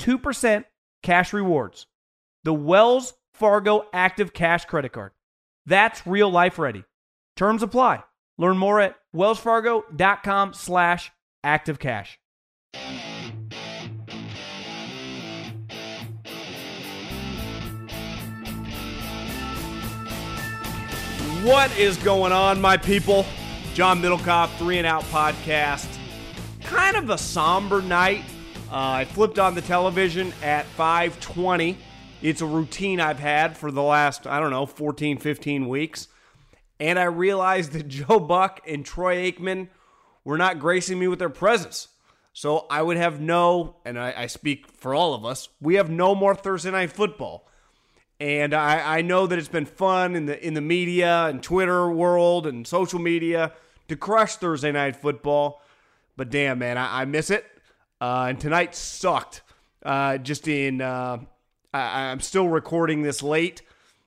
2% cash rewards. The Wells Fargo Active Cash Credit Card. That's real life ready. Terms apply. Learn more at wellsfargo.com slash activecash. What is going on, my people? John Middlekauff, Three and Out Podcast. Kind of a somber night. Uh, I flipped on the television at 520. It's a routine I've had for the last, I don't know, 14, 15 weeks. And I realized that Joe Buck and Troy Aikman were not gracing me with their presence. So I would have no, and I, I speak for all of us, we have no more Thursday night football. And I, I know that it's been fun in the in the media and Twitter world and social media to crush Thursday night football. But damn, man, I, I miss it. Uh, and tonight sucked. Uh, just in, uh, I, I'm still recording this late.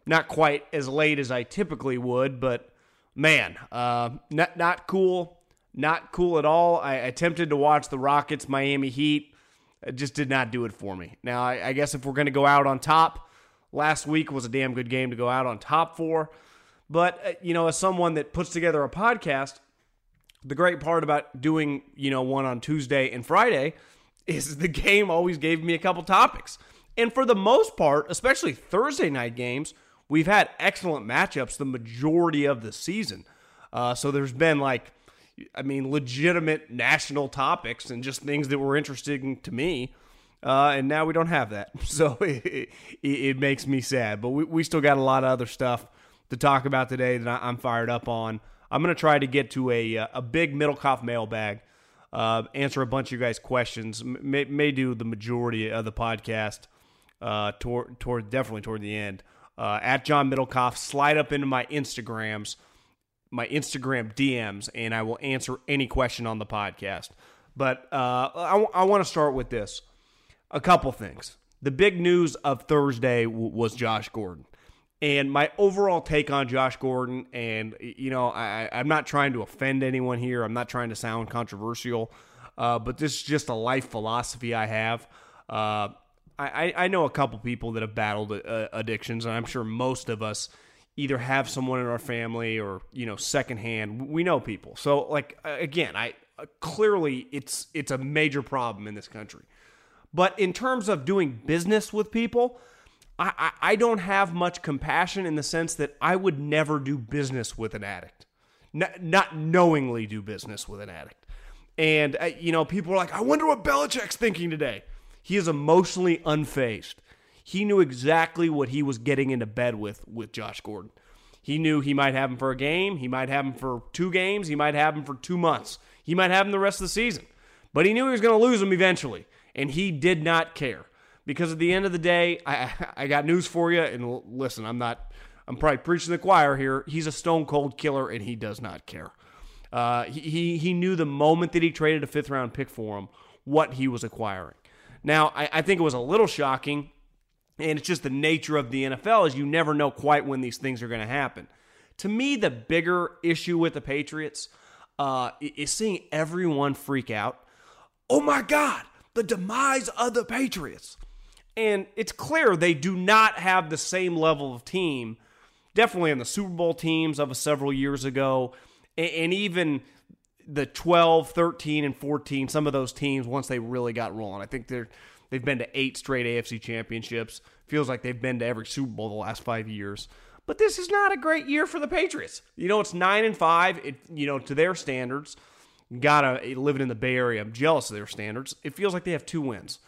Not quite as late as I typically would, but man, uh, not not cool. Not cool at all. I attempted to watch the Rockets Miami Heat. It just did not do it for me. Now, I, I guess if we're going to go out on top, last week was a damn good game to go out on top for. But, uh, you know, as someone that puts together a podcast, the great part about doing, you know, one on Tuesday and Friday is the game always gave me a couple topics. And for the most part, especially Thursday night games, we've had excellent matchups the majority of the season. Uh, so there's been like, I mean, legitimate national topics and just things that were interesting to me. Uh, and now we don't have that. So it, it, it, makes me sad. But we, we still got a lot of other stuff to talk about today that I'm fired up on. I'm going to try to get to a, uh, a big Middlekauff mailbag, uh, answer a bunch of you guys' questions, may, may do the majority of the podcast uh, toward, toward definitely toward the end. Uh, at John Middlekauff, slide up into my Instagrams my Instagram DMs and I will answer any question on the podcast. But uh, I, w- I want to start with this. A couple things. The big news of Thursday w- was Josh Gordon. And my overall take on Josh Gordon, and, you know, I, I'm not trying to offend anyone here. I'm not trying to sound controversial, uh, but this is just a life philosophy I have. Uh, I, I know a couple people that have battled uh, addictions, and I'm sure most of us either have someone in our family or you know secondhand we know people so like again i clearly it's it's a major problem in this country but in terms of doing business with people I, I, don't have much compassion in the sense that i would never do business with an addict. Not, not knowingly do business with an addict. And uh, you know people are like i wonder what Belichick's thinking today. He is emotionally unfazed. He knew exactly what he was getting into bed with with Josh Gordon. He knew he might have him for a game, he might have him for two games, he might have him for two months, he might have him the rest of the season. But he knew he was going to lose him eventually, and he did not care Because at the end of the day, I, I got news for you. And listen, I'm not, I'm probably preaching the choir here. He's a stone cold killer and he does not care. Uh, he, he knew the moment that he traded a fifth round pick for him what he was acquiring. Now, I, I think it was a little shocking, and it's just the nature of the NFL is you never know quite when these things are going to happen. To me, the bigger issue with the Patriots uh, is seeing everyone freak out. Oh my God, the demise of the Patriots. And it's clear they do not have the same level of team, definitely in the Super Bowl teams of several years ago, and even the 12, 13, and 14, some of those teams, once they really got rolling. I think they're they've been to eight straight AFC championships. Feels like they've been to every Super Bowl the last five years. But this is not a great year for the Patriots. You know, it's nine and five. It you know to their standards. Gotta living in the Bay Area. I'm jealous of their standards. It feels like they have two wins.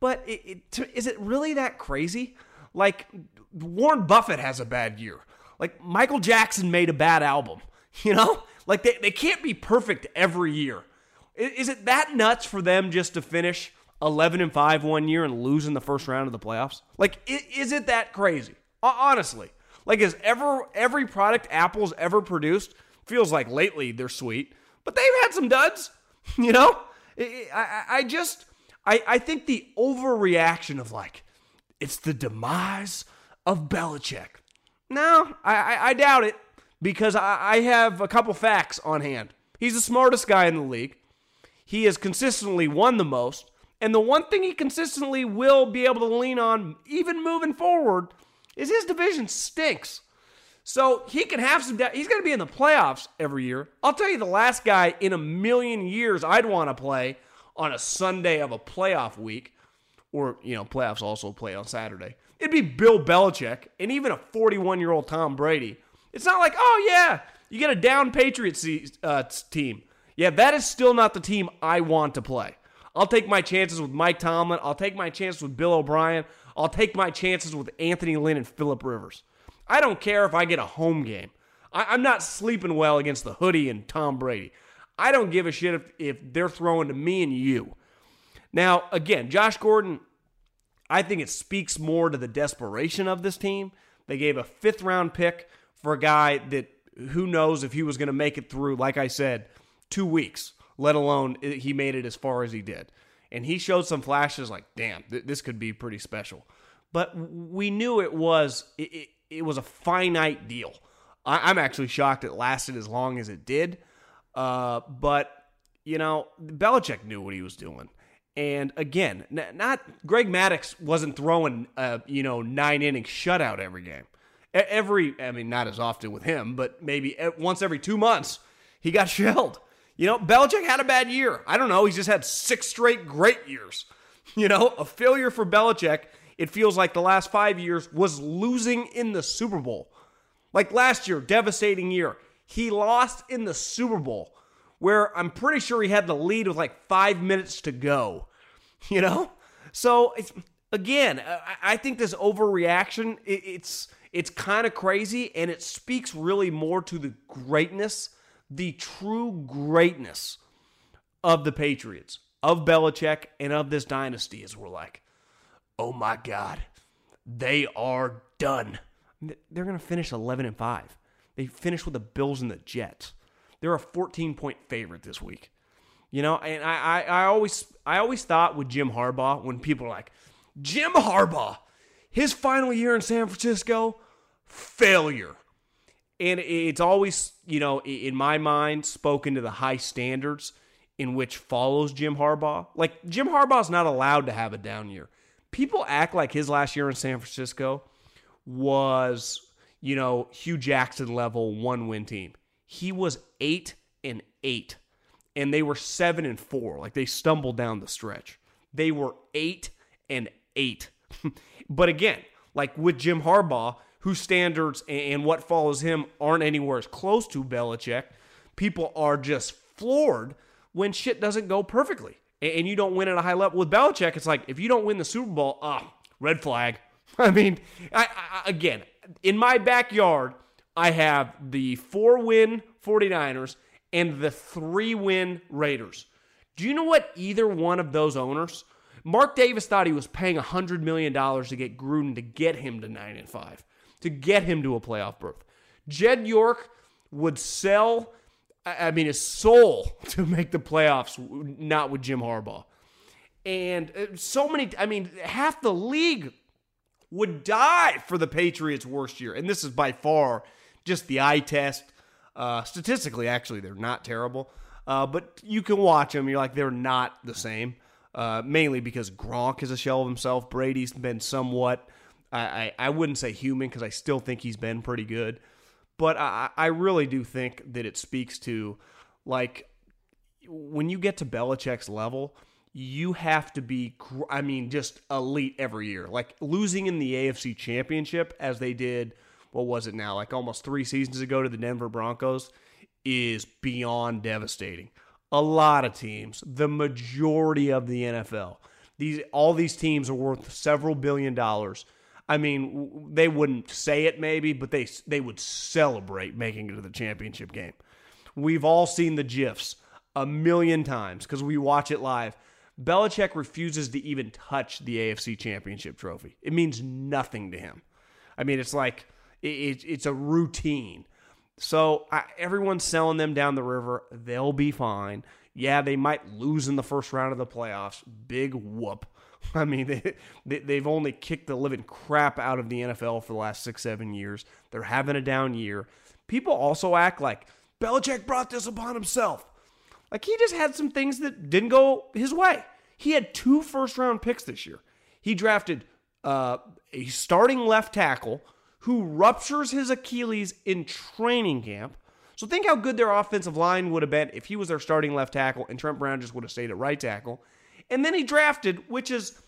But it, it, to, is it really that crazy? Like Warren Buffett has a bad year. Like Michael Jackson made a bad album. You know, like they, they can't be perfect every year. Is it that nuts for them just to finish 11 and 5 one year and lose in the first round of the playoffs? Like, is it that crazy? Honestly. Like, is ever every product Apple's ever produced feels like lately they're sweet, but they've had some duds, you know? I, I just, I, I think the overreaction of like, it's the demise of Belichick. No, I, I, I doubt it because I, I have a couple facts on hand. He's the smartest guy in the league. He has consistently won the most. And the one thing he consistently will be able to lean on, even moving forward, is his division stinks. So he can have some. Doubt. He's going to be in the playoffs every year. I'll tell you, the last guy in a million years I'd want to play on a Sunday of a playoff week, or you know, playoffs also play on Saturday. It'd be Bill Belichick and even a 41 year old Tom Brady it's not like, oh, yeah, you get a down Patriots uh, team. Yeah, that is still not the team I want to play. I'll take my chances with Mike Tomlin. I'll take my chances with Bill O'Brien. I'll take my chances with Anthony Lynn and Philip Rivers. I don't care if I get a home game. I, am not sleeping well against the hoodie and Tom Brady. I don't give a shit if, if they're throwing to me and you. Now, again, Josh Gordon, I think it speaks more to the desperation of this team. They gave a fifth round pick for a guy that who knows if he was going to make it through, like I said, two weeks, let alone he made it as far as he did. And he showed some flashes like, damn, th- this could be pretty special. But we knew it was it, it, it was a finite deal. I, am actually shocked it lasted as long as it did. Uh, but you know, Belichick knew what he was doing. And again, not Greg Maddux wasn't throwing a you know nine inning shutout every game every, I mean, not as often with him, but maybe once every two months, he got shelled. You know, Belichick had a bad year. I don't know. He's just had six straight great years. You know, a failure for Belichick, it feels like the last five years was losing in the Super Bowl. Like last year, devastating year. He lost in the Super Bowl, where I'm pretty sure he had the lead with like five minutes to go. You know? So, again, I think this overreaction, it's it's kind of crazy and it speaks really more to the greatness, the true greatness of the Patriots, of Belichick, and of this dynasty. As we're like, oh my God, they are done. They're to finish 11 and 5. They finished with the Bills and the Jets. They're a 14 point favorite this week. You know, and I, I, I always I always thought with Jim Harbaugh when people are like, Jim Harbaugh, his final year in San Francisco, failure. And it's always, you know, in my mind, spoken to the high standards in which follows Jim Harbaugh. Like, Jim Harbaugh's not allowed to have a down year. People act like his last year in San Francisco was, you know, Hue Jackson level one win team. He was eight and eight, and they were seven and four. Like, they stumbled down the stretch. They were eight and eight. but again, like with Jim Harbaugh, whose standards and what follows him aren't anywhere as close to Belichick, people are just floored when shit doesn't go perfectly and you don't win at a high level. With Belichick, it's like if you don't win the Super Bowl, ah, red flag. I mean, I, I, again, in my backyard, I have the four win 49ers and the three win Raiders. Do you know what either one of those owners Mark Davis thought he was paying $100 million to get Gruden to get him to 9 and 5, to get him to a playoff berth. Jed York would sell, I mean, his soul to make the playoffs, not with Jim Harbaugh. And uh, so many, I mean, half the league would die for the Patriots' worst year. And this is by far just the eye test. Uh, statistically, actually, they're not terrible. Uh, but you can watch them. You're like, they're not the same. Uh, mainly because Gronk is a shell of himself. Brady's been somewhat, I, I, I wouldn't say human because I still think he's been pretty good. But I, I really do think that it speaks to, like, when you get to Belichick's level, you have to be, I mean, just elite every year. Like losing in the AFC Championship as they did, what was it now, like almost three seasons ago to the Denver Broncos, is beyond devastating. A lot of teams, the majority of the NFL, these all these teams are worth several billion dollars. I mean, they wouldn't say it maybe, but they they would celebrate making it to the championship game. We've all seen the gifs a million times because we watch it live. Belichick refuses to even touch the AFC Championship trophy. It means nothing to him. I mean, it's like it, it's a routine. So I, everyone's selling them down the river. They'll be fine. Yeah, they might lose in the first round of the playoffs. Big whoop. I mean, they, they, they've only kicked the living crap out of the NFL for the last six, seven years. They're having a down year. People also act like Belichick brought this upon himself. Like he just had some things that didn't go his way. He had two first round picks this year. He drafted uh, a starting left tackle who ruptures his Achilles in training camp. So think how good their offensive line would have been if he was their starting left tackle and Trent Brown just would have stayed at right tackle. And then he drafted, which is,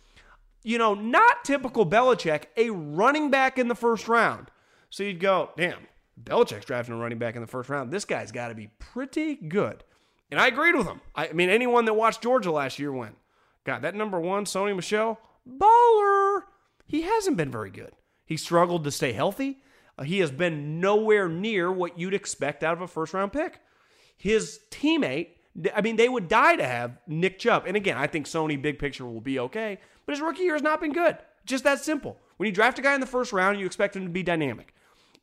you know, not typical Belichick, a running back in the first round. So you'd go, damn, Belichick's drafting a running back in the first round. This guy's got to be pretty good. And I agreed with him. I mean, anyone that watched Georgia last year went, God, that number one, Sony Michel, baller. He hasn't been very good. He struggled to stay healthy. Uh, he has been nowhere near what you'd expect out of a first round pick. His teammate, I mean, they would die to have Nick Chubb. And again, I think Sony big picture will be okay, but his rookie year has not been good. Just that simple. When you draft a guy in the first round, you expect him to be dynamic.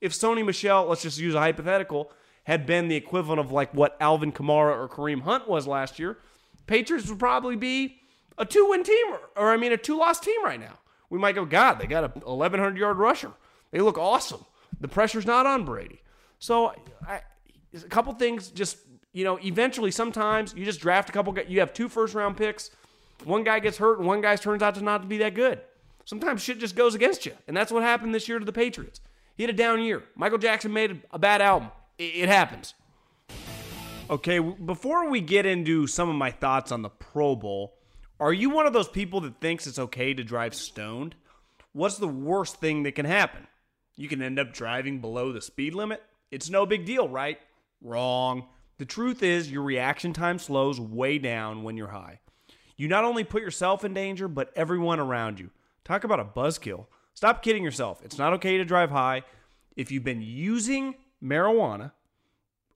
If Sony Michel, let's just use a hypothetical, had been the equivalent of like what Alvin Kamara or Kareem Hunt was last year, Patriots would probably be a two win team, or, I mean, a two loss team right now. We might go, God, they got a 1,100 yard rusher. They look awesome. The pressure's not on Brady. So, I, a couple things just, you know, eventually sometimes you just draft a couple, you have two first round picks. One guy gets hurt and one guy turns out to not be that good. Sometimes shit just goes against you. And that's what happened this year to the Patriots. He had a down year. Michael Jackson made a bad album. It happens. Okay, before we get into some of my thoughts on the Pro Bowl, are you one of those people that thinks it's okay to drive stoned? What's the worst thing that can happen? You can end up driving below the speed limit. It's no big deal, right? Wrong. The truth is, your reaction time slows way down when you're high. You not only put yourself in danger, but everyone around you. Talk about a buzzkill. Stop kidding yourself. It's not okay to drive high. If you've been using marijuana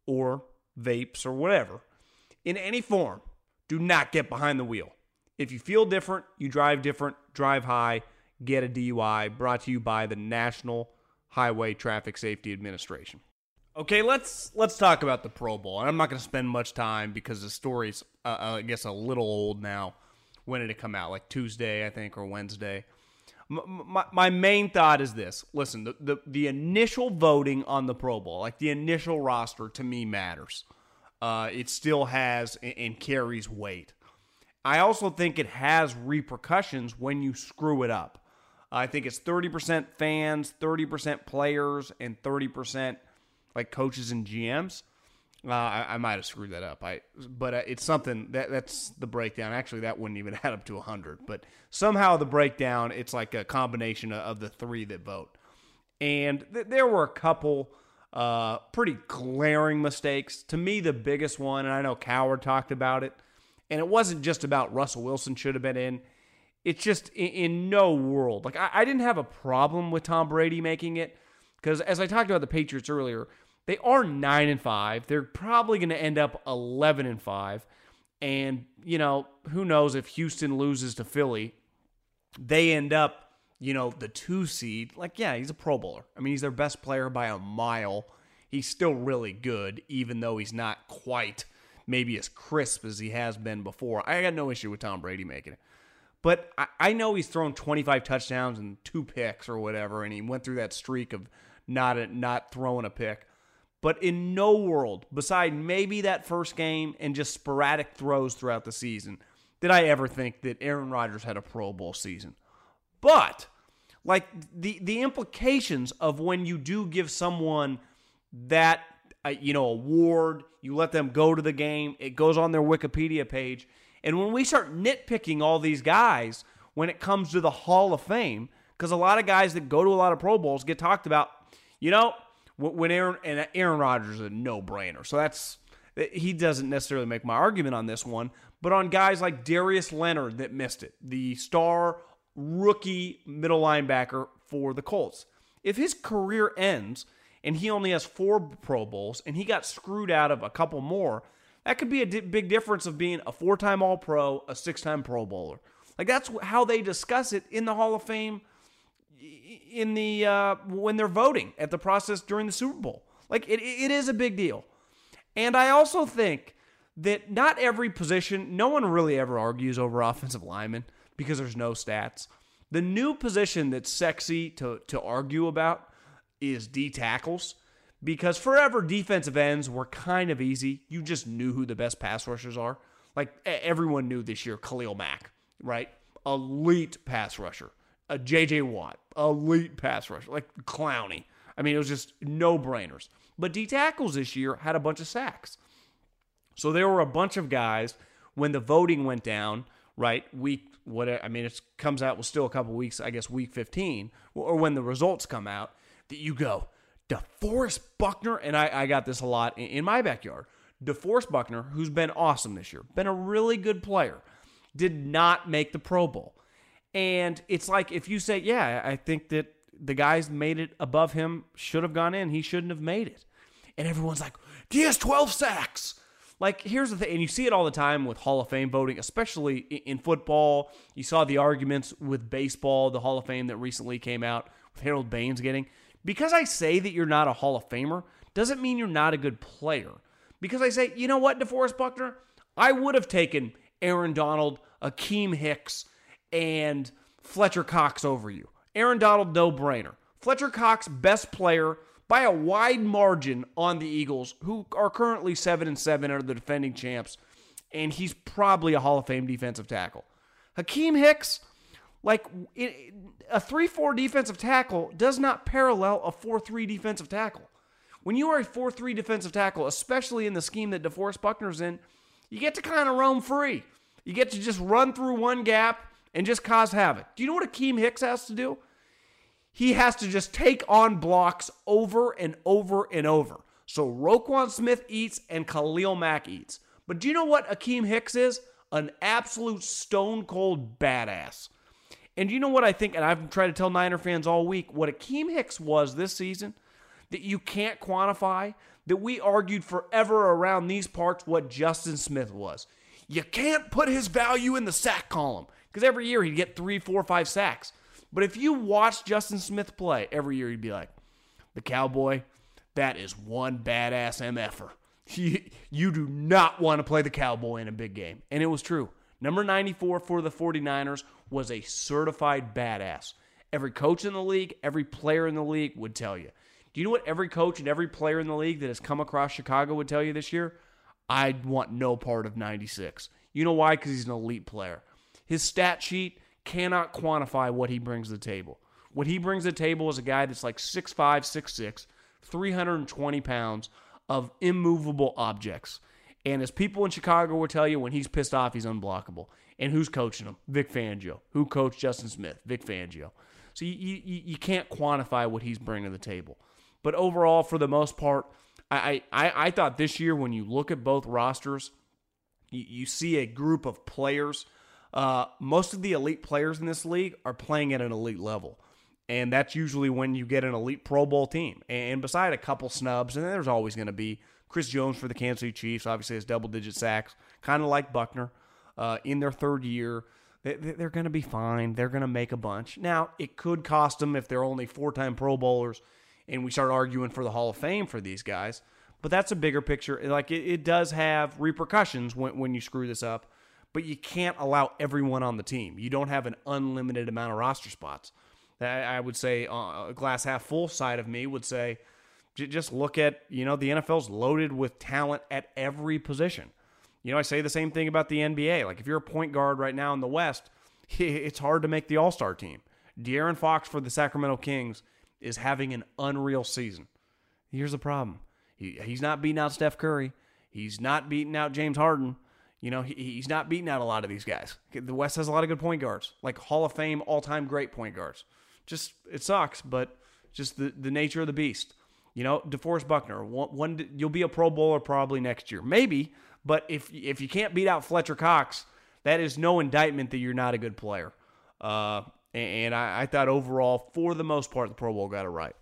or vapes or whatever in any form, do not get behind the wheel. If you feel different, you drive different, drive high, get a DUI. Brought to you by the National Highway Traffic Safety Administration. Okay, let's let's talk about the Pro Bowl. And I'm not going to spend much time because the story's, uh, uh, I guess, a little old now. When did it come out? Like Tuesday, I think, or Wednesday my, my main thought is this. Listen the, the, the initial voting on the pro bowl like the initial roster to me matters. Uh, it still has and, and carries weight. I also think it has repercussions when you screw it up. I think it's 30% fans 30% players and 30% like coaches and gms uh, I, I might have screwed that up. I, but uh, it's something that that's the breakdown. Actually, that wouldn't even add up to hundred. But somehow the breakdown, it's like a combination of, of the three that vote. And th- there were a couple uh, pretty glaring mistakes. To me, the biggest one, and I know Cowherd talked about it, and it wasn't just about Russell Wilson should have been in. It's just in, in no world. Like I, I didn't have a problem with Tom Brady making it because, as I talked about the Patriots earlier they are 9 and 5. They're probably going to end up 11 and 5. And, you know, who knows if Houston loses to Philly, they end up, you know, the two seed. Like, yeah, he's a Pro Bowler. I mean, he's their best player by a mile. He's still really good, even though he's not quite maybe as crisp as he has been before. I got no issue with Tom Brady making it. But I, know he's thrown 25 touchdowns and two picks or whatever, and he went through that streak of not not throwing a pick. But in no world, beside maybe that first game and just sporadic throws throughout the season, did I ever think that Aaron Rodgers had a Pro Bowl season. But like the the implications of when you do give someone that uh, you know award, you let them go to the game, it goes on their Wikipedia page, and when we start nitpicking all these guys when it comes to the Hall of Fame, because a lot of guys that go to a lot of Pro Bowls get talked about, you know, when Aaron and Aaron Rodgers is a no-brainer. So that's eh, he doesn't necessarily make my argument on this one, but on guys like Darius Leonard that missed it, the star rookie middle linebacker for the Colts. If his career ends and he only has four Pro Bowls and he got screwed out of a couple more, that could be a big difference of being a four-time All-Pro, a six-time Pro Bowler. Like that's how they discuss it in the Hall of Fame in the uh, when they're voting at the process during the Super Bowl. Like it, it is a big deal. And I also think that not every position, no one really ever argues over offensive linemen because there's no stats. The new position that's sexy to, to argue about is D tackles because forever defensive ends were kind of easy. You just knew who the best pass rushers are. Like everyone knew this year, Khalil Mack, right? Elite pass rusher. A JJ Watt, elite pass rusher, like Clowney. I mean, it was just no brainers. But D tackles this year had a bunch of sacks. So there were a bunch of guys when the voting went down, right? Week what I mean, it comes out was still a couple weeks, I guess week 15, or when the results come out, that you go, DeForest Buckner, and I, I got this a lot in, in my backyard. DeForest Buckner, who's been awesome this year, been a really good player, did not make the Pro Bowl. And it's like if you say, yeah, I think that the guys made it above him should have gone in, he shouldn't have made it. And everyone's like, he has 12 sacks. Like, here's the thing, and you see it all the time with Hall of Fame voting, especially in football. You saw the arguments with baseball, the Hall of Fame that recently came out with Harold Baines getting. Because I say that you're not a Hall of Famer doesn't mean you're not a good player. Because I say, you know what, DeForest Buckner? I would have taken Aaron Donald, Akiem Hicks, and Fletcher Cox over you. Aaron Donald, no brainer. Fletcher Cox, best player by a wide margin on the Eagles, who are currently seven and seven of the defending champs, and he's probably a Hall of Fame defensive tackle. Akiem Hicks, like a 3 4 defensive tackle, does not parallel a 4 3 defensive tackle. When you are a 4 3 defensive tackle, especially in the scheme that DeForest Buckner's in, you get to kind of roam free. You get to just run through one gap and just cause havoc. Do you know what Akiem Hicks has to do? He has to just take on blocks over and over and over. So Roquan Smith eats and Khalil Mack eats. But do you know what Akiem Hicks is? An absolute stone cold badass. And you know what I think, and I've tried to tell Niner fans all week, what Akiem Hicks was this season that you can't quantify, that we argued forever around these parts what Justin Smith was. You can't put his value in the sack column because every year he'd get three, four, five sacks. But if you watch Justin Smith play every year, you'd be like, the Cowboy, that is one badass MFer. You, you do not want to play the Cowboy in a big game. And it was true. Number 94 for the 49ers was a certified badass. Every coach in the league, every player in the league would tell you. Do you know what every coach and every player in the league that has come across Chicago would tell you this year? I want no part of 96. You know why? Because he's an elite player. His stat sheet cannot quantify what he brings to the table. What he brings to the table is a guy that's like 6'5, 6'6, 320 pounds of immovable objects. And as people in Chicago will tell you, when he's pissed off, he's unblockable. And who's coaching him? Vic Fangio. Who coached Justin Smith? Vic Fangio. So you, you, you can't quantify what he's bringing to the table. But overall, for the most part, I, I, I thought this year, when you look at both rosters, you, you see a group of players – uh, most of the elite players in this league are playing at an elite level. And that's usually when you get an elite Pro Bowl team. And beside a couple snubs, and there's always going to be Chris Jones for the Kansas City Chiefs obviously has double digit sacks, kind of like Buckner uh, in their third year. They're going to be fine. They're going to make a bunch. Now, it could cost them if they're only four time Pro Bowlers and we start arguing for the Hall of Fame for these guys. But that's a bigger picture. Like it, it does have repercussions when, when you screw this up, but you can't allow everyone on the team. You don't have an unlimited amount of roster spots. I would say uh, a glass half full side of me would say just look at, you know, the NFL's loaded with talent at every position. You know, I say the same thing about the NBA. Like if you're a point guard right now in the West, it's hard to make the All Star team. De'Aaron Fox for the Sacramento Kings is having an unreal season. Here's the problem he, he's not beating out Steph Curry. He's not beating out James Harden. You know, he, he's not beating out a lot of these guys. The West has a lot of good point guards, like Hall of Fame, all time great point guards. Just, it sucks, but just the, the nature of the beast. You know, DeForest Buckner, one, one, you'll be a Pro Bowler probably next year. Maybe, but if, if you can't beat out Fletcher Cox, that is no indictment that you're not a good player. Uh, and I, I, thought overall, for the most part, the Pro Bowl got it right.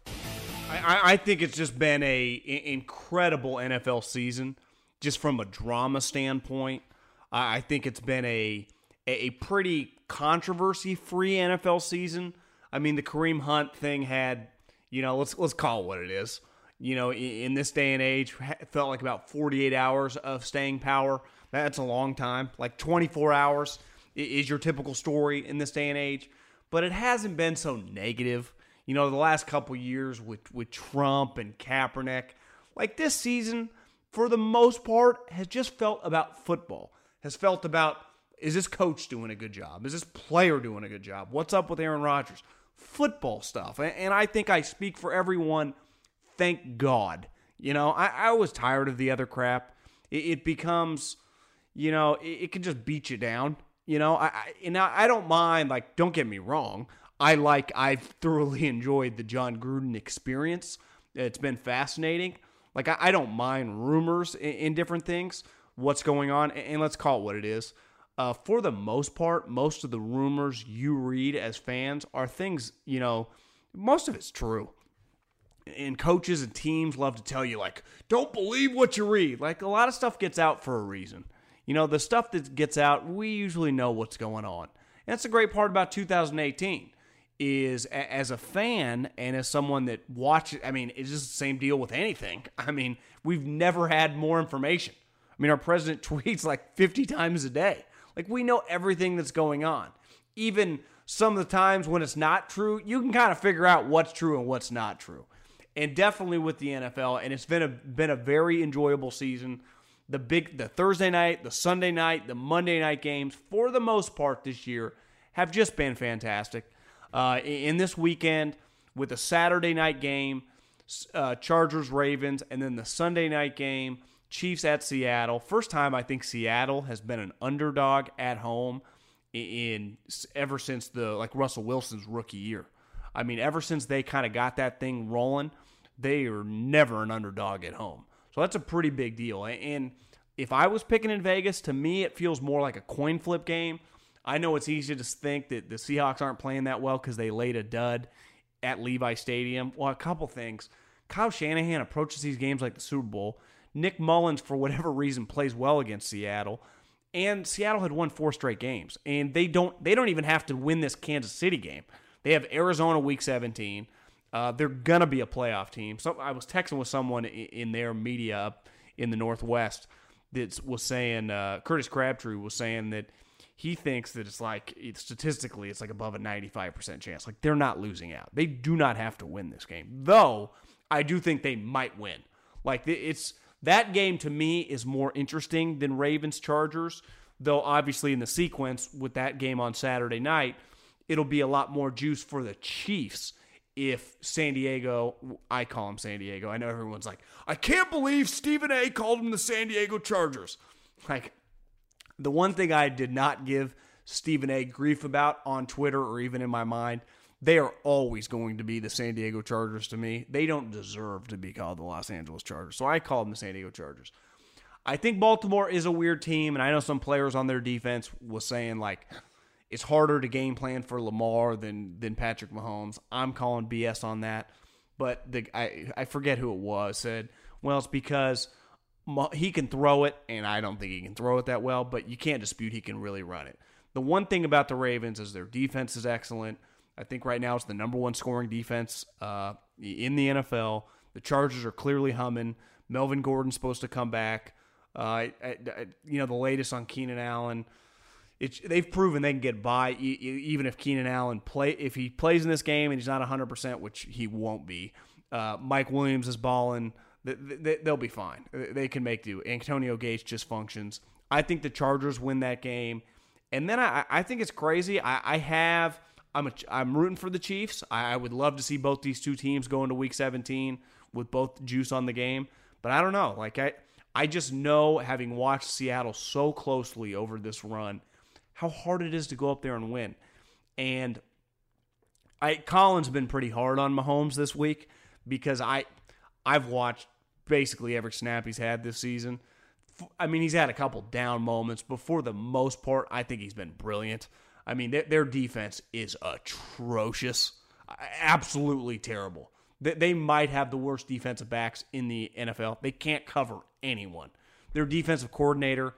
I, I think it's just been a incredible NFL season, just from a drama standpoint. I think it's been a a pretty controversy free NFL season. I mean, the Kareem Hunt thing had, you know, let's let's call it what it is. You know, in this day and age, felt like about 48 hours of staying power. That's a long time. Like 24 hours is your typical story in this day and age but it hasn't been so negative. You know, the last couple years with with Trump and Kaepernick, like this season, for the most part, has just felt about football. Has felt about is this coach doing a good job? Is this player doing a good job? What's up with Aaron Rodgers? Football stuff. And I think I speak for everyone. Thank God. You know, I, I was tired of the other crap. It, it becomes, you know, it, it can just beat you down. You know, I, I and I don't mind. Like, don't get me wrong. I like. I've thoroughly enjoyed the Jon Gruden experience. It's been fascinating. Like, I, I don't mind rumors in, in, different things. What's going on, and, let's call it what it is. Uh, for the most part, most of the rumors you read as fans are things. You know, most of it's true and coaches and teams love to tell you like don't believe what you read like a lot of stuff gets out for a reason you know, the stuff that gets out, we usually know what's going on. And that's the great part about 2018 is as a fan and as someone that watches, I mean, it's just the same deal with anything. I mean, we've never had more information. I mean, our president tweets like 50 times a day. Like, we know everything that's going on. Even some of the times when it's not true, you can kind of figure out what's true and what's not true. And definitely with the NFL, and it's been a been a very enjoyable season the big the Thursday night, the Sunday night, the Monday night games for the most part this year have just been fantastic. Uh, in this weekend with a Saturday night game, uh, Chargers Ravens, and then the Sunday night game, Chiefs at Seattle. First time I think Seattle has been an underdog at home in ever since the like Russell Wilson's rookie year. I mean, ever since they kind of got that thing rolling, they are never an underdog at home. So that's a pretty big deal. And if I was picking in Vegas, to me, it feels more like a coin flip game. I know it's easy to think that the Seahawks aren't playing that well because they laid a dud at Levi Stadium. Well, a couple things. Kyle Shanahan approaches these games like the Super Bowl. Nick Mullens, for whatever reason, plays well against Seattle. And Seattle had won four straight games. And they don't they don't even have to win this Kansas City game. They have Arizona week 17. Uh, they're gonna be a playoff team. So I was texting with someone in their media up in the Northwest that was saying uh, Curtis Crabtree was saying that he thinks that it's like statistically it's like above a 95% chance. Like they're not losing out. They do not have to win this game. Though I do think they might win. Like it's that game to me is more interesting than Ravens Chargers. Though obviously in the sequence with that game on Saturday night, it'll be a lot more juice for the Chiefs if San Diego, I call them San Diego. I know everyone's like, I can't believe Stephen A called them the San Diego Chargers. Like, the one thing I did not give Stephen A grief about on Twitter or even in my mind, they are always going to be the San Diego Chargers to me. They don't deserve to be called the Los Angeles Chargers. So I call them the San Diego Chargers. I think Baltimore is a weird team, and I know some players on their defense was saying, like, it's harder to game plan for Lamar than than Patrick Mahomes. I'm calling BS on that. But the I I forget who it was said, well, it's because he can throw it, and I don't think he can throw it that well, but you can't dispute he can really run it. The one thing about the Ravens is their defense is excellent. I think right now it's the number one scoring defense uh, in the NFL. The Chargers are clearly humming. Melvin Gordon's supposed to come back. Uh, I, I, you know, the latest on Keenan Allen. It's, they've proven they can get by even if Keenan Allen play if he plays in this game and he's not 100 percent, which he won't be. Uh, Mike Williams is balling. They'll be fine. They can make do. Antonio Gates just functions. I think the Chargers win that game, and then I, I think it's crazy. I, I have I'm a, I'm rooting for the Chiefs. I, I would love to see both these two teams go into Week 17 with both juice on the game, but I don't know. Like I I just know having watched Seattle so closely over this run, how hard it is to go up there and win, and I Colin's been pretty hard on Mahomes this week because I I've watched basically every snap he's had this season. I mean, he's had a couple down moments, but for the most part, I think he's been brilliant. I mean, their, their defense is atrocious, absolutely terrible. They, they might have the worst defensive backs in the NFL. They can't cover anyone. Their defensive coordinator,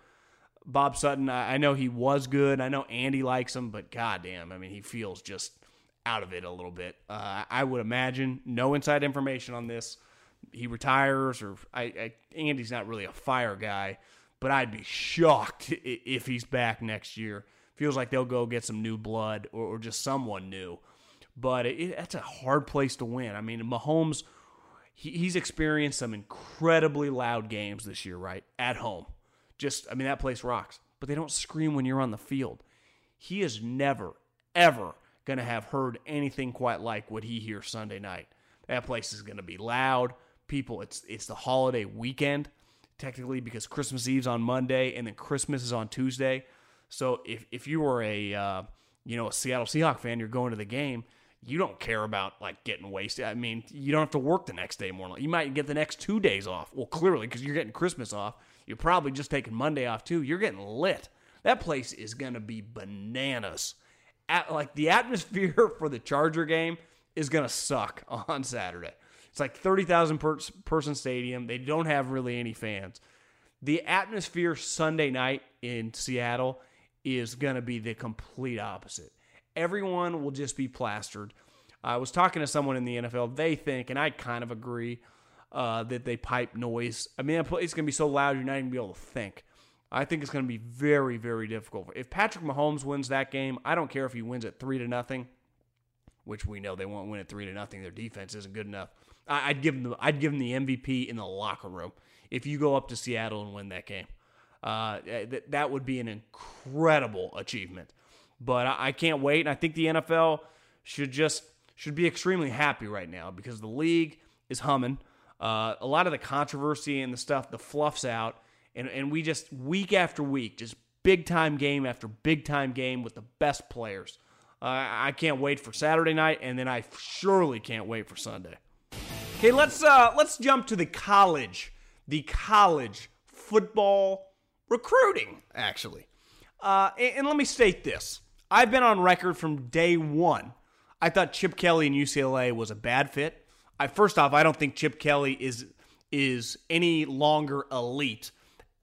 Bob Sutton, I, I know he was good. I know Andy likes him, but goddamn, I mean, he feels just out of it a little bit. Uh, I would imagine no inside information on this he retires or I, I, Andy's not really a fire guy, but I'd be shocked if he's back next year. Feels like they'll go get some new blood or, or just someone new. But it, that's a hard place to win. I mean, Mahomes, he, he's experienced some incredibly loud games this year, right? At home. Just, I mean, that place rocks. But they don't scream when you're on the field. He is never, ever going to have heard anything quite like what he hears Sunday night. That place is going to be loud people it's it's the holiday weekend technically because Christmas Eve's on Monday and then Christmas is on Tuesday. So if if you were a uh, you know a Seattle Seahawk fan, you're going to the game. You don't care about like getting wasted. I mean, you don't have to work the next day more. You might get the next two days off. Well, clearly because you're getting Christmas off. You're probably just taking Monday off too. You're getting lit. That place is gonna be bananas. At, like the atmosphere for the Charger game is gonna suck on Saturday. It's like 30,000 per- person stadium. They don't have really any fans. The atmosphere Sunday night in Seattle is going to be the complete opposite. Everyone will just be plastered. I was talking to someone in the NFL. They think, and I kind of agree, uh, that they pipe noise. I mean, it's going to be so loud you're not even be able to think. I think it's going to be very, very difficult. If Patrick Mahomes wins that game, I don't care if he wins it three to nothing, which we know they won't win it three to nothing. Their defense isn't good enough. I'd give him the I'd give him the MVP in the locker room if you go up to Seattle and win that game. Uh, that that would be an incredible achievement. But I, I can't wait, and I think the NFL should just should be extremely happy right now because the league is humming. Uh, a lot of the controversy and the stuff, the fluffs out, and and we just week after week, just big time game after big time game with the best players. Uh, I can't wait for Saturday night, and then I surely can't wait for Sunday. Okay, let's uh let's jump to the college, the college football recruiting actually. Uh, and, and let me state this: I've been on record from day one. I thought Chip Kelly in UCLA was a bad fit. I first off, I don't think Chip Kelly is is any longer elite,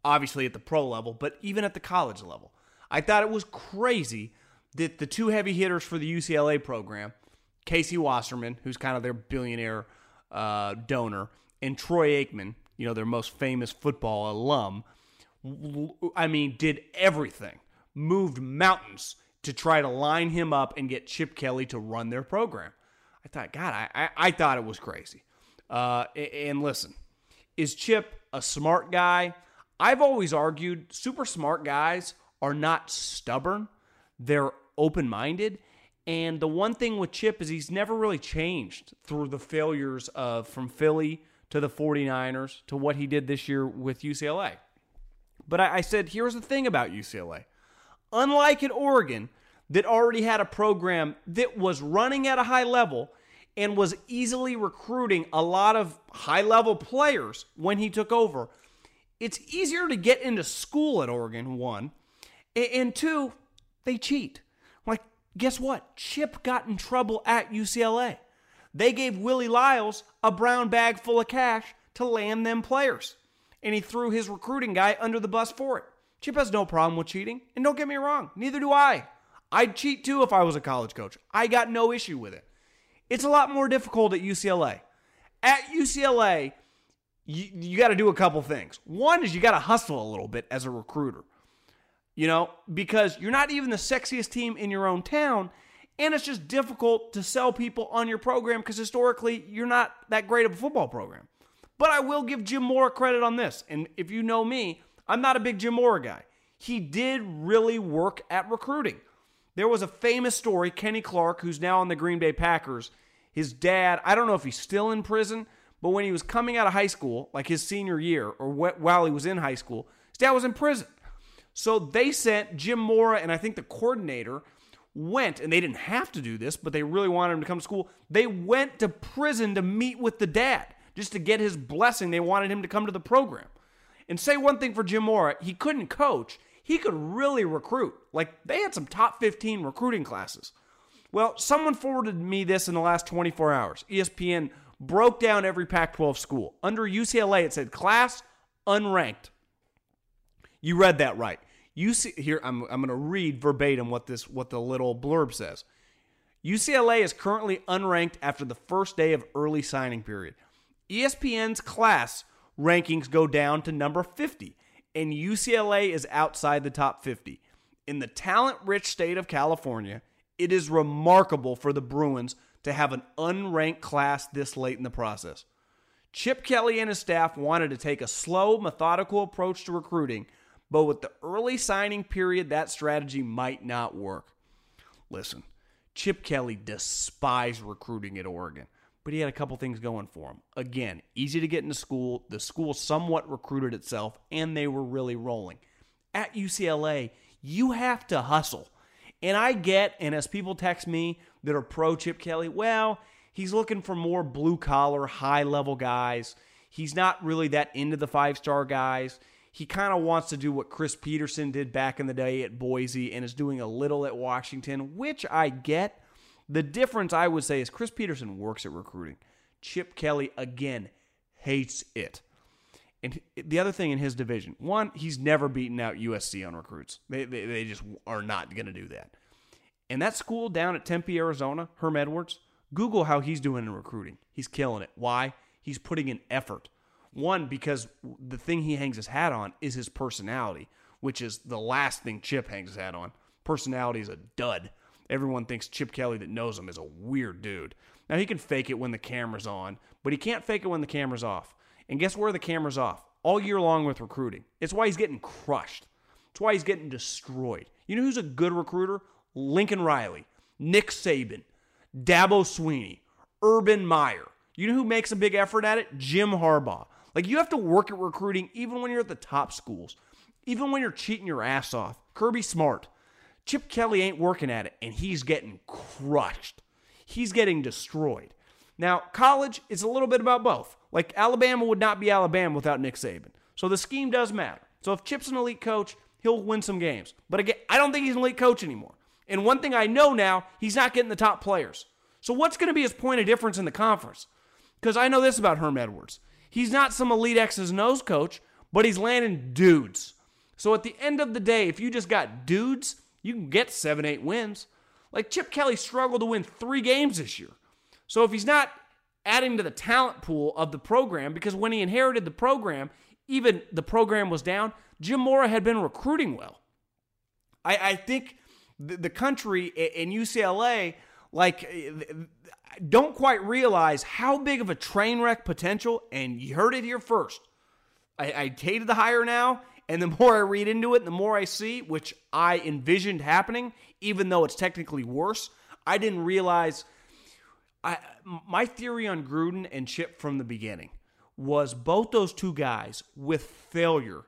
obviously at the pro level, but even at the college level. I thought it was crazy that the two heavy hitters for the UCLA program, Casey Wasserman, who's kind of their billionaire uh, donor, and Troy Aikman, you know, their most famous football alum, I mean, did everything, moved mountains to try to line him up and get Chip Kelly to run their program. I thought, God, I, I, I thought it was crazy. Uh, and listen, is Chip a smart guy? I've always argued super smart guys are not stubborn, they're open minded. And the one thing with Chip is he's never really changed through the failures of from Philly to the 49ers to what he did this year with UCLA. But I, I said, here's the thing about UCLA. Unlike at Oregon, that already had a program that was running at a high level and was easily recruiting a lot of high level players when he took over. It's easier to get into school at Oregon, one. And two, they cheat. Like guess what? Chip got in trouble at UCLA. They gave Willie Lyles a brown bag full of cash to land them players. And he threw his recruiting guy under the bus for it. Chip has no problem with cheating, and don't get me wrong, neither do I. I'd cheat too if I was a college coach. I got no issue with it. It's a lot more difficult at UCLA. At UCLA, you, you got to do a couple things. One is you got to hustle a little bit as a recruiter, you know, because you're not even the sexiest team in your own town. And it's just difficult to sell people on your program because historically you're not that great of a football program. But I will give Jim Mora credit on this. And if you know me, I'm not a big Jim Mora guy. He did really work at recruiting. There was a famous story Kenny Clark, who's now on the Green Bay Packers, his dad, I don't know if he's still in prison, but when he was coming out of high school, like his senior year, or while he was in high school, his dad was in prison. So they sent Jim Mora and I think the coordinator went, and they didn't have to do this, but they really wanted him to come to school. They went to prison to meet with the dad just to get his blessing. They wanted him to come to the program. And say one thing for Jim Mora, he couldn't coach. He could really recruit. Like they had some top 15 recruiting classes. Well, someone forwarded me this in the last 24 hours. ESPN broke down every Pac 12 school. Under UCLA, it said class unranked. You read that right. You see here I'm I'm going to read verbatim what this what the little blurb says. UCLA is currently unranked after the first day of early signing period. ESPN's class rankings go down to number 50 and UCLA is outside the top 50. In the talent-rich state of California, it is remarkable for the Bruins to have an unranked class this late in the process. Chip Kelly and his staff wanted to take a slow, methodical approach to recruiting, but with the early signing period, that strategy might not work. Listen, Chip Kelly despised recruiting at Oregon, but he had a couple things going for him. Again, easy to get into school, the school somewhat recruited itself, and they were really rolling. At UCLA, you have to hustle. And I get, and as people text me that are pro Chip Kelly, well, he's looking for more blue collar, high level guys. He's not really that into the five star guys. He kind of wants to do what Chris Petersen did back in the day at Boise and is doing a little at Washington, which I get. The difference I would say is Chris Petersen works at recruiting. Chip Kelly, again, hates it. And the other thing in his division, one, he's never beaten out USC on recruits. They, they, they just are not going to do that. And that school down at Tempe, Arizona, Herm Edwards, Google how he's doing in recruiting. He's killing it. Why? He's putting in effort. One, because the thing he hangs his hat on is his personality, which is the last thing Chip hangs his hat on. Personality is a dud. Everyone thinks Chip Kelly that knows him is a weird dude. Now, he can fake it when the camera's on, but he can't fake it when the camera's off. And guess where the camera's off? All year long with recruiting. It's why he's getting crushed. It's why he's getting destroyed. You know who's a good recruiter? Lincoln Riley, Nick Saban, Dabo Swinney, Urban Meyer. You know who makes a big effort at it? Jim Harbaugh. Like you have to work at recruiting even when you're at the top schools, even when you're cheating your ass off. Kirby Smart. Chip Kelly ain't working at it, and he's getting crushed. He's getting destroyed. Now, college is a little bit about both. Like Alabama would not be Alabama without Nick Saban. So the scheme does matter. So if Chip's an elite coach, he'll win some games. But again, I don't think he's an elite coach anymore. And one thing I know now, he's not getting the top players. So what's going to be his point of difference in the conference? Because I know this about Herm Edwards. He's not some elite X's nose coach, but he's landing dudes. So at the end of the day, if you just got dudes, you can get seven, eight wins. Like Chip Kelly struggled to win three games this year. So if he's not adding to the talent pool of the program, because when he inherited the program, even the program was down, Jim Mora had been recruiting well. I, I think the, the country in UCLA, like, eh, don't quite realize how big of a train wreck potential, and you heard it here first. I, I hated the hire now, and the more I read into it, the more I see, which I envisioned happening, even though it's technically worse. I didn't realize. I, my theory on Gruden and Chip from the beginning was both those two guys with failure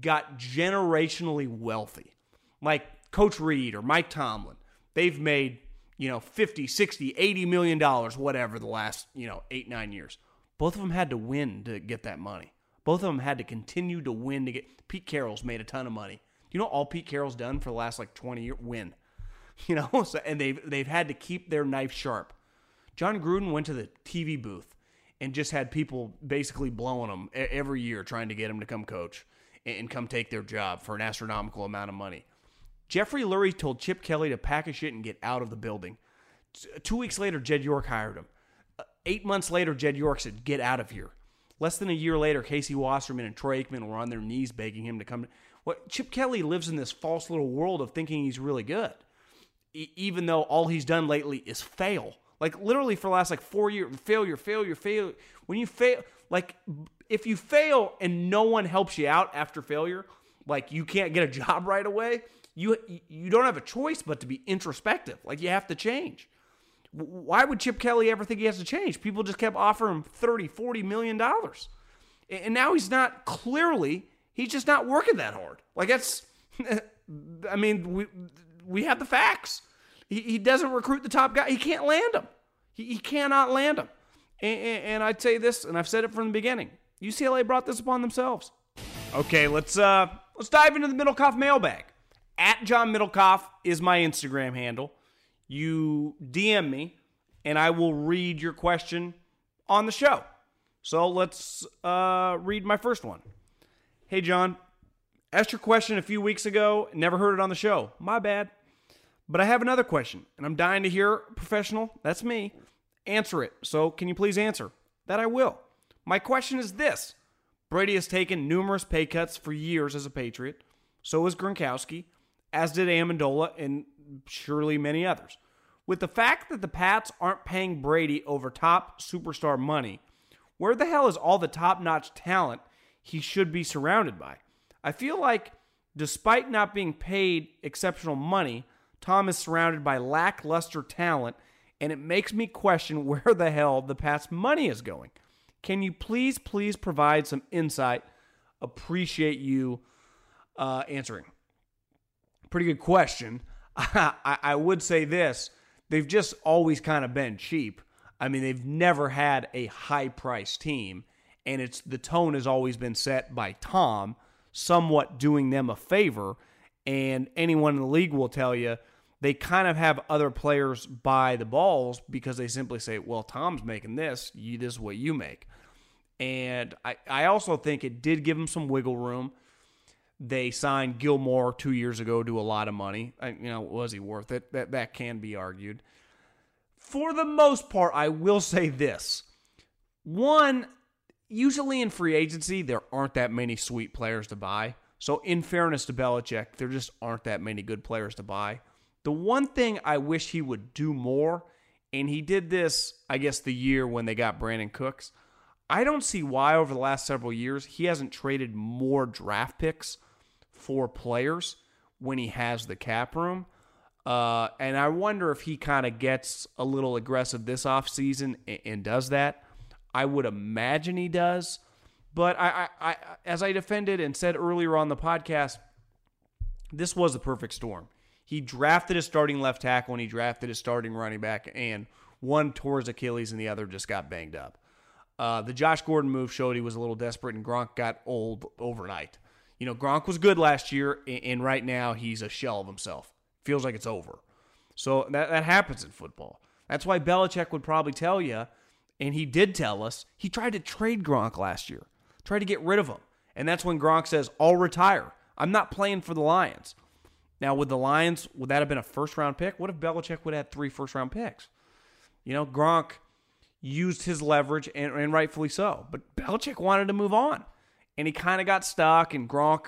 got generationally wealthy. Like Coach Reid or Mike Tomlin, they've made, you know, 50, 60, 80 million dollars, whatever, the last, you know, eight, nine years. Both of them had to win to get that money. Both of them had to continue to win to get. Pete Carroll's made a ton of money. Do you know all Pete Carroll's done for the last like 20 years? Win. You know, so, and they've they've had to keep their knife sharp. Jon Gruden went to the TV booth and just had people basically blowing him every year trying to get him to come coach and come take their job for an astronomical amount of money. Jeffrey Lurie told Chip Kelly to pack his shit and get out of the building. Two weeks later, Jed York hired him. Uh, eight months later, Jed York said, Get out of here. Less than a year later, Casey Wasserman and Troy Aikman were on their knees begging him to come. What Chip Kelly lives in this false little world of thinking he's really good, e- even though all he's done lately is fail. Like literally for the last like four years, failure, failure, failure. When you fail, like if you fail and no one helps you out after failure, like you can't get a job right away, you you don't have a choice but to be introspective. Like you have to change. Why would Chip Kelly ever think he has to change? People just kept offering him 30, 40 million dollars. And now he's not clearly, he's just not working that hard. Like that's I mean, we we have the facts. He, he doesn't recruit the top guy. He can't land him. He, he cannot land him. And, and, and I'd say this, and I've said it from the beginning. UCLA brought this upon themselves. Okay, let's uh let's dive into the Middlekauff mailbag. At John Middlekauff is my Instagram handle. You DM me, and I will read your question on the show. So let's uh, read my first one. Hey, John, asked your question a few weeks ago, never heard it on the show. My bad. But I have another question, and I'm dying to hear professional, that's me, answer it. So can you please answer? That I will. My question is this Brady has taken numerous pay cuts for years as a Patriot. So has Gronkowski, as did Amendola, and surely many others. With the fact that the Pats aren't paying Brady over top superstar money, where the hell is all the top notch talent he should be surrounded by? I feel like, despite not being paid exceptional money, Tom is surrounded by lackluster talent, and it makes me question where the hell the Pats' money is going. Can you please, please provide some insight? Appreciate you uh, answering. Pretty good question. I, I would say this they've just always kind of been cheap. I mean, they've never had a high price team, and it's the tone has always been set by Tom, somewhat doing them a favor. And anyone in the league will tell you they kind of have other players buy the balls because they simply say, well, Tom's making this, you, this is what you make. And I, I also think it did give them some wiggle room. They signed Gilmore two years ago to a lot of money. I, you know, was he worth it? That that can be argued. For the most part, I will say this: one, usually in free agency, there aren't that many sweet players to buy. So, in fairness to Belichick, there just aren't that many good players to buy. The one thing I wish he would do more, and he did this, I guess, the year when they got Brandin Cooks. I don't see why over the last several years he hasn't traded more draft picks for players when he has the cap room. Uh, and I wonder if he kind of gets a little aggressive this offseason and, and does that. I would imagine he does. But I, I, I, as I defended and said earlier on the podcast, this was the perfect storm. He drafted a starting left tackle and he drafted a starting running back, and one tore his Achilles and the other just got banged up. Uh, the Josh Gordon move showed he was a little desperate, and Gronk got old overnight. You know, Gronk was good last year, and right now he's a shell of himself. Feels like it's over. So that, that happens in football. That's why Belichick would probably tell you, and he did tell us, he tried to trade Gronk last year, tried to get rid of him. And that's when Gronk says, I'll retire. I'm not playing for the Lions. Now, with the Lions, would that have been a first round pick? What if Belichick would have had three first round picks? You know, Gronk used his leverage, and, and rightfully so. But Belichick wanted to move on, and he kind of got stuck. And Gronk,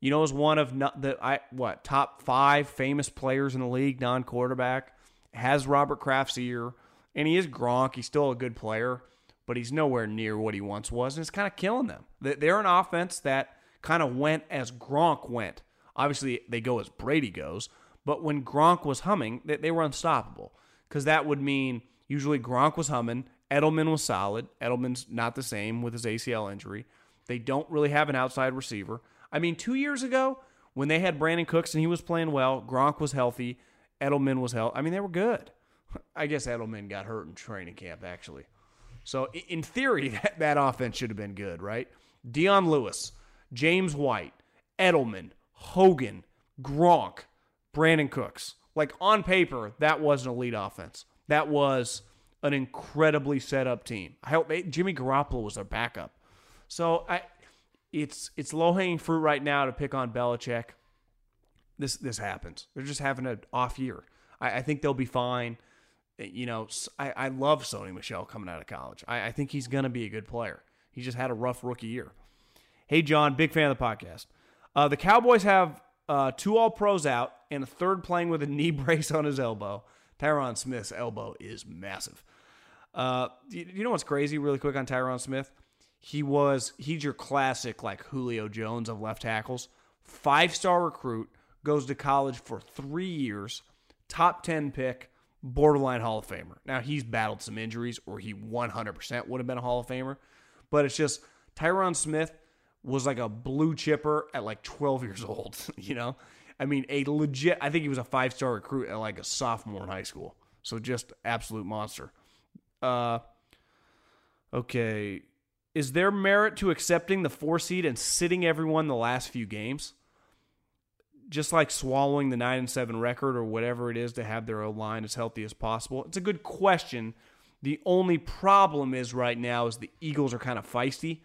you know, is one of the I what top five famous players in the league, non quarterback. Has Robert Kraft's ear, and he is Gronk. He's still a good player, but he's nowhere near what he once was, and it's kind of killing them. They're an offense that kind of went as Gronk went Obviously, they go as Brady goes, but when Gronk was humming, they, they were unstoppable because that would mean usually Gronk was humming, Edelman was solid. Edelman's not the same with his ACL injury. They don't really have an outside receiver. I mean, two years ago, when they had Brandin Cooks and he was playing well, Gronk was healthy, Edelman was healthy. I mean, they were good. I guess Edelman got hurt in training camp, actually. So, in theory, that, that offense should have been good, right? Dion Lewis, James White, Edelman, Hogan, Gronk, Brandin Cooks. Like on paper, that was an elite offense. That was an incredibly set up team. I hope Jimmy Garoppolo was their backup. So I, it's it's low hanging fruit right now to pick on Belichick. This this happens. They're just having an off year. I, I think they'll be fine. You know, I, I love Sony Michel coming out of college. I, I think he's gonna be a good player. He just had a rough rookie year. Hey John, big fan of the podcast. Uh, the Cowboys have uh, two All Pros out and a third playing with a knee brace on his elbow. Tyron Smith's elbow is massive. Uh, you know what's crazy? Really quick on Tyron Smith, he was he's your classic like Julio Jones of left tackles. Five star recruit goes to college for three years, top ten pick, borderline Hall of Famer. Now he's battled some injuries, or he 100% would have been a Hall of Famer, but it's just Tyron Smith was like a blue chipper at like 12 years old. You know, I mean, a legit. I think he was a five star recruit at like a sophomore in high school. So just absolute monster. Uh, okay. Is there merit to accepting the four seed and sitting everyone the last few games? Just like swallowing the nine and seven record or whatever it is to have their line as healthy as possible. It's a good question. The only problem is right now is the Eagles are kind of feisty.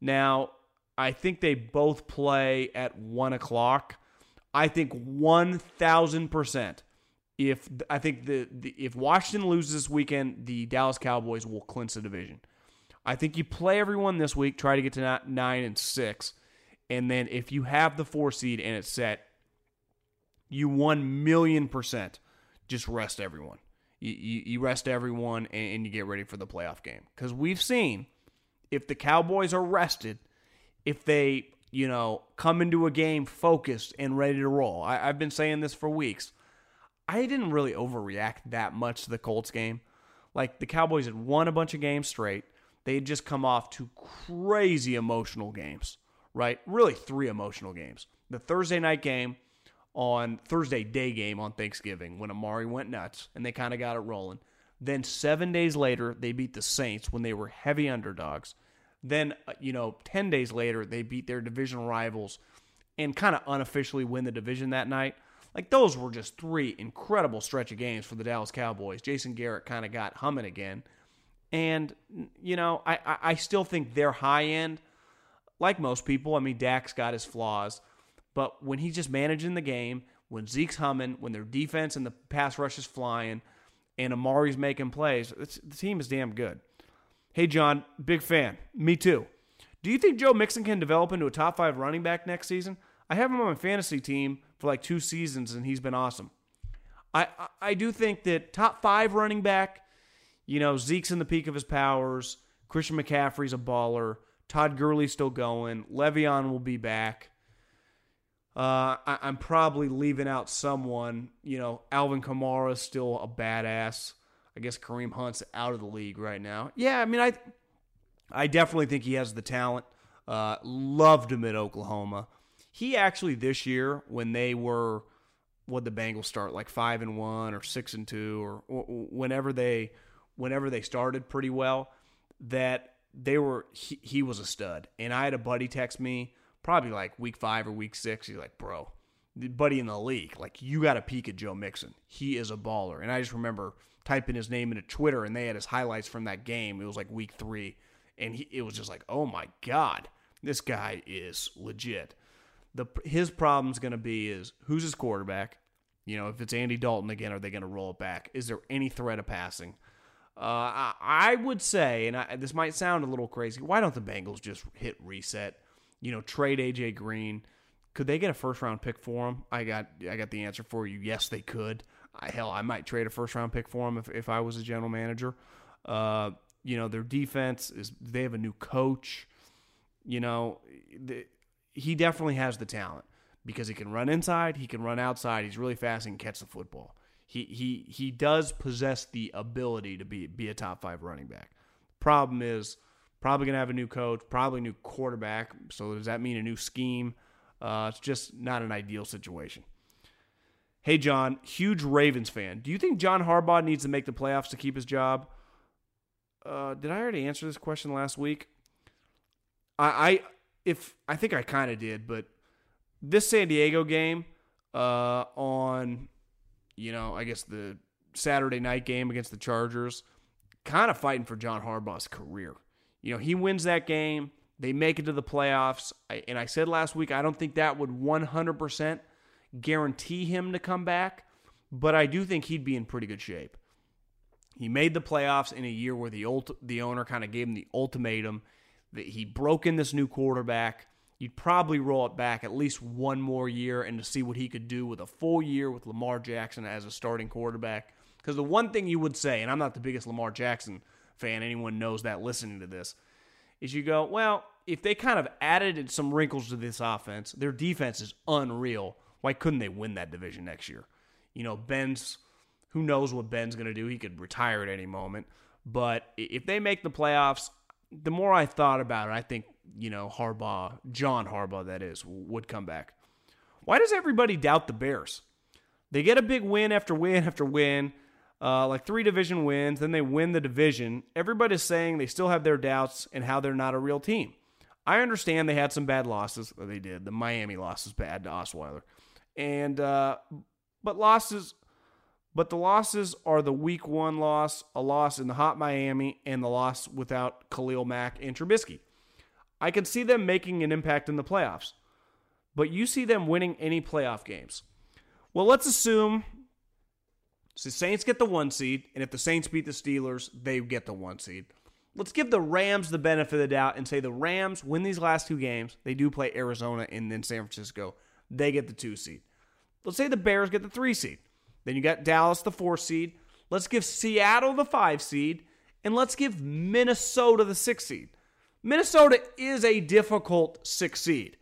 Now, I think they both play at one o'clock. I think one thousand percent if I think the, the, if Washington loses this weekend, the Dallas Cowboys will clinch the division. I think you play everyone this week, try to get to nine and six, and then if you have the four seed and it's set, you one million percent just rest everyone. You, you, you rest everyone and, and you get ready for the playoff game because we've seen if the Cowboys are rested, if they you know come into a game focused and ready to roll. I, I've been saying this for weeks I didn't really overreact that much to the Colts game. Like the Cowboys had won a bunch of games straight. They had just come off two crazy emotional games, right? Really three emotional games. The Thursday night game on Thursday day game on Thanksgiving when Amari went nuts and they kind of got it rolling. Then 7 days later they beat the Saints when they were heavy underdogs. Then, uh, you know, 10 days later they beat their division rivals and kind of unofficially win the division that night. Like those were just three incredible stretch of games for the Dallas Cowboys. Jason Garrett kind of got humming again. And, you know, I, I still think they're high end. Like most people, I mean, Dak's got his flaws. But when he's just managing the game, when Zeke's humming, when their defense and the pass rush is flying, and Amari's making plays, the team is damn good. Hey, John, big fan. Me too. Do you think Joe Mixon can develop into a top five running back next season? I have him on my fantasy team for like two seasons, and he's been awesome. I, I, I do think that top five running back, you know, Zeke's in the peak of his powers. Christian McCaffrey's a baller. Todd Gurley's still going. Le'Veon will be back. Uh, I, am probably leaving out someone. You know, Alvin Kamara's still a badass. I guess Kareem Hunt's out of the league right now. Yeah, I mean, I I definitely think he has the talent. Uh, loved him at Oklahoma he actually this year when they were what the Bengals start like five and one or six and two or, or whenever they whenever they started pretty well that they were he, he was a stud. And I had a buddy text me probably like week five or week six. He's like bro buddy in the league like you got to peek at Joe Mixon. He is a baller. And I just remember typing his name into Twitter and they had his highlights from that game. It was like week three. And he, it was just like oh my god this guy is legit. The his problem's going to be is who's his quarterback? You know, if it's Andy Dalton again, are they going to roll it back? Is there any threat of passing? Uh, I, would say, and I, this might sound a little crazy, why don't the Bengals just hit reset? You know, trade AJ Green. Could they get a first round pick for him? I got I got the answer for you. Yes, they could. I, hell, I might trade a first round pick for him if, if I was a general manager. Uh, you know, their defense is they have a new coach. You know, the, he definitely has the talent because he can run inside, he can run outside, he's really fast and catch the football. He he he does possess the ability to be be a top five running back. Problem is probably gonna have a new coach, probably new quarterback. So does that mean a new scheme? Uh, it's just not an ideal situation. Hey John, huge Ravens fan. Do you think John Harbaugh needs to make the playoffs to keep his job? Uh, did I already answer this question last week? I, I if I think I kind of did, but this San Diego game uh, on, you know, I guess the Saturday night game against the Chargers kind of fighting for John Harbaugh's career. You know, he wins that game. They make it to the playoffs. I, and I said last week, I don't think that would 100% guarantee him to come back, but I do think he'd be in pretty good shape. He made the playoffs in a year where the ult- the owner kind of gave him the ultimatum that he broke in this new quarterback. You'd probably roll it back at least one more year and to see what he could do with a full year with Lamar Jackson as a starting quarterback. Because the one thing you would say, and I'm not the biggest Lamar Jackson fan, anyone knows that listening to this, is you go, well, if they kind of added some wrinkles to this offense, their defense is unreal. Why couldn't they win that division next year? You know, Ben's who knows what Ben's going to do? He could retire at any moment. But if they make the playoffs, the more I thought about it, I think, you know, Harbaugh, John Harbaugh, that is, would come back. Why does everybody doubt the Bears? They get a big win after win after win, uh, like three division wins, then they win the division. Everybody's saying they still have their doubts and how they're not a real team. I understand they had some bad losses. They did. The Miami loss was bad to Osweiler. And, uh, but losses but the losses are the week one loss, a loss in the hot Miami, and the loss without Khalil Mack and Trubisky. I can see them making an impact in the playoffs, but you see them winning any playoff games. Well, let's assume the Saints get the one seed, and if the Saints beat the Steelers, they get the one seed. Let's give the Rams the benefit of the doubt and say the Rams win these last two games. They do play Arizona and then San Francisco. They get the two seed. Let's say the Bears get the three seed. Then you got Dallas, the four seed. Let's give Seattle the five seed. And let's give Minnesota the six seed. Minnesota is a difficult six seed.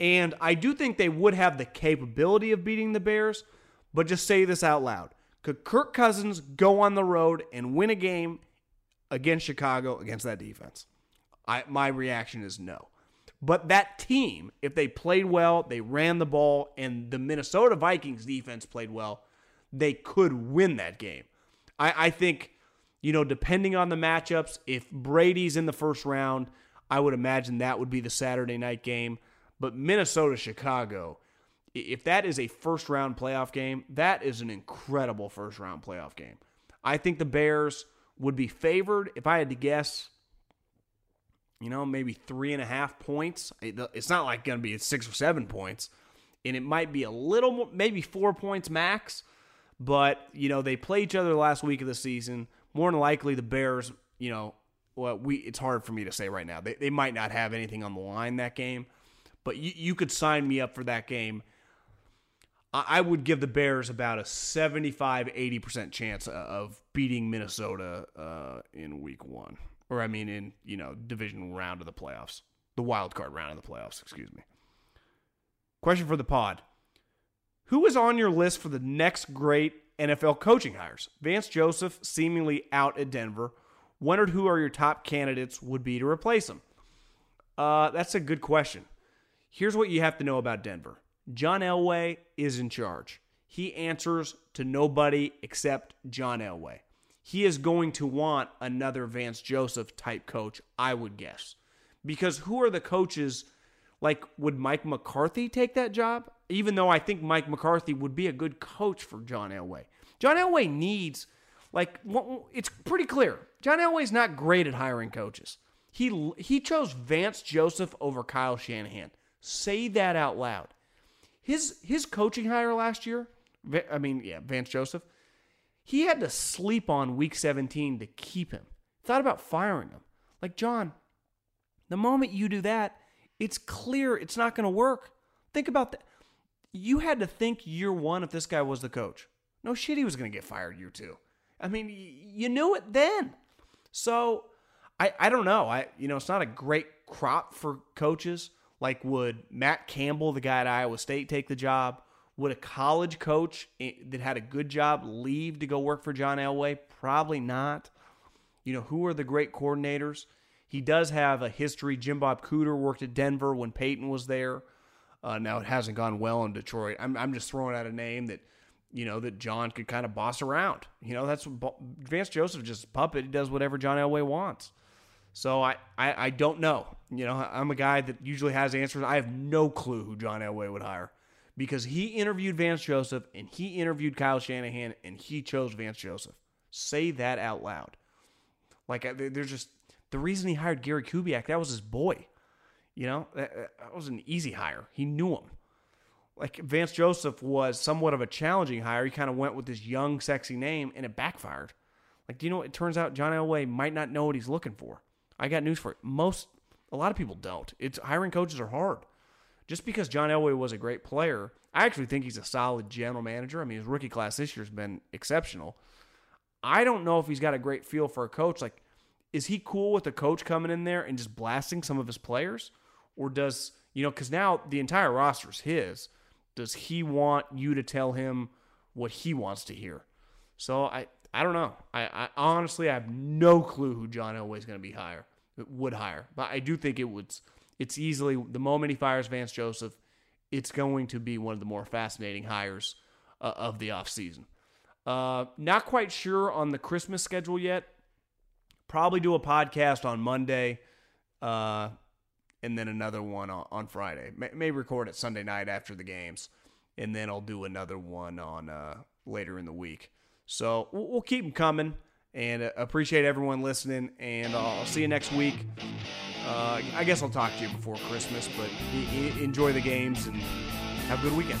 And I do think they would have the capability of beating the Bears, but just say this out loud. Could Kirk Cousins go on the road and win a game against Chicago against that defense? I, my reaction is no. But that team, if they played well, they ran the ball, and the Minnesota Vikings defense played well, they could win that game. I, I think, you know, depending on the matchups, if Brady's in the first round, I would imagine that would be the Saturday night game. But Minnesota, Chicago, if that is a first round playoff game, that is an incredible first round playoff game. I think the Bears would be favored. If I had to guess, you know, maybe three and a half points. It's not like going to be six or seven points. And it might be a little more, maybe four points max. But, you know, they play each other last week of the season. More than likely, the Bears, you know, well, we it's hard for me to say right now. They, they might not have anything on the line that game, but you, you could sign me up for that game. I, I would give the Bears about a 75 80% chance of beating Minnesota uh, in week one. Or, I mean, in, you know, division round of the playoffs, the wild card round of the playoffs, excuse me. Question for the pod. Who is on your list for the next great NFL coaching hires? Vance Joseph seemingly out at Denver. Wondered who are your top candidates would be to replace him. Uh, that's a good question. Here's what you have to know about Denver. John Elway is in charge. He answers to nobody except John Elway. He is going to want another Vance Joseph type coach, I would guess. Because who are the coaches like, would Mike McCarthy take that job? Even though I think Mike McCarthy would be a good coach for John Elway. John Elway needs, like, it's pretty clear. John Elway's not great at hiring coaches. He he chose Vance Joseph over Kyle Shanahan. Say that out loud. His his coaching hire last year, I mean, yeah, Vance Joseph, he had to sleep on week 17 to keep him. Thought about firing him. Like, John, the moment you do that, it's clear it's not going to work. Think about that. You had to think year one if this guy was the coach. No shit, he was going to get fired year two. I mean, you knew it then. So I, I don't know. I you know it's not a great crop for coaches. Like would Matt Campbell, the guy at Iowa State, take the job? Would a college coach eh, that had a good job leave to go work for John Elway? Probably not. You know who are the great coordinators? He does have a history. Jim Bob Cooter worked at Denver when Peyton was there. Uh, now it hasn't gone well in Detroit. I'm, I'm just throwing out a name that you know that John could kind of boss around. You know that's Vance Joseph just puppet. He does whatever John Elway wants. So I, I I don't know. You know I'm a guy that usually has answers. I have no clue who John Elway would hire because he interviewed Vance Joseph and he interviewed Kyle Shanahan and he chose Vance Joseph. Say that out loud. Like there's just the reason he hired Gary Kubiak. That was his boy. You know, that, that was an easy hire. He knew him. Like Vance Joseph was somewhat of a challenging hire. He kind of went with this young, sexy name, and it backfired. Like, do you know? What it turns out John Elway might not know what he's looking for. I got news for you. Most, a lot of people don't. It's hiring coaches are hard. Just because John Elway was a great player, I actually think he's a solid general manager. I mean, his rookie class this year has been exceptional. I don't know if he's got a great feel for a coach. Like, is he cool with a coach coming in there and just blasting some of his players? Or does, you know, because now the entire roster is his. Does he want you to tell him what he wants to hear? So I, I don't know. I, I honestly I have no clue who John Elway is going to be hire would hire, but I do think it would. It's easily the moment he fires Vance Joseph, it's going to be one of the more fascinating hires uh, of the offseason. Uh, not quite sure on the Christmas schedule yet. Probably do a podcast on Monday, uh, and then another one on, on Friday. May, may, record it Sunday night after the games, and then I'll do another one on uh, later in the week. So we'll, we'll keep them coming, and uh, appreciate everyone listening. And I'll see you next week. Uh, I guess I'll talk to you before Christmas, but enjoy the games and have a good weekend.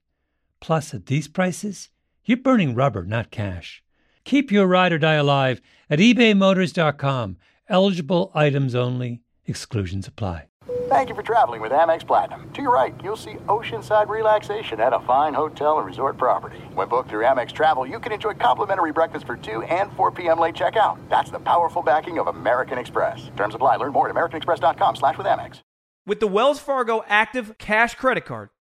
Plus, at these prices, you're burning rubber, not cash. Keep your ride or die alive at ebaymotors.com. Eligible items only, exclusions apply. Thank you for traveling with Amex Platinum. To your right, you'll see oceanside relaxation at a fine hotel and resort property. When booked through Amex Travel, you can enjoy complimentary breakfast for 2 and 4 p.m. late checkout. That's the powerful backing of American Express. Terms apply. Learn more at americanexpress.com slash with Amex. With the Wells Fargo Active Cash Credit Card,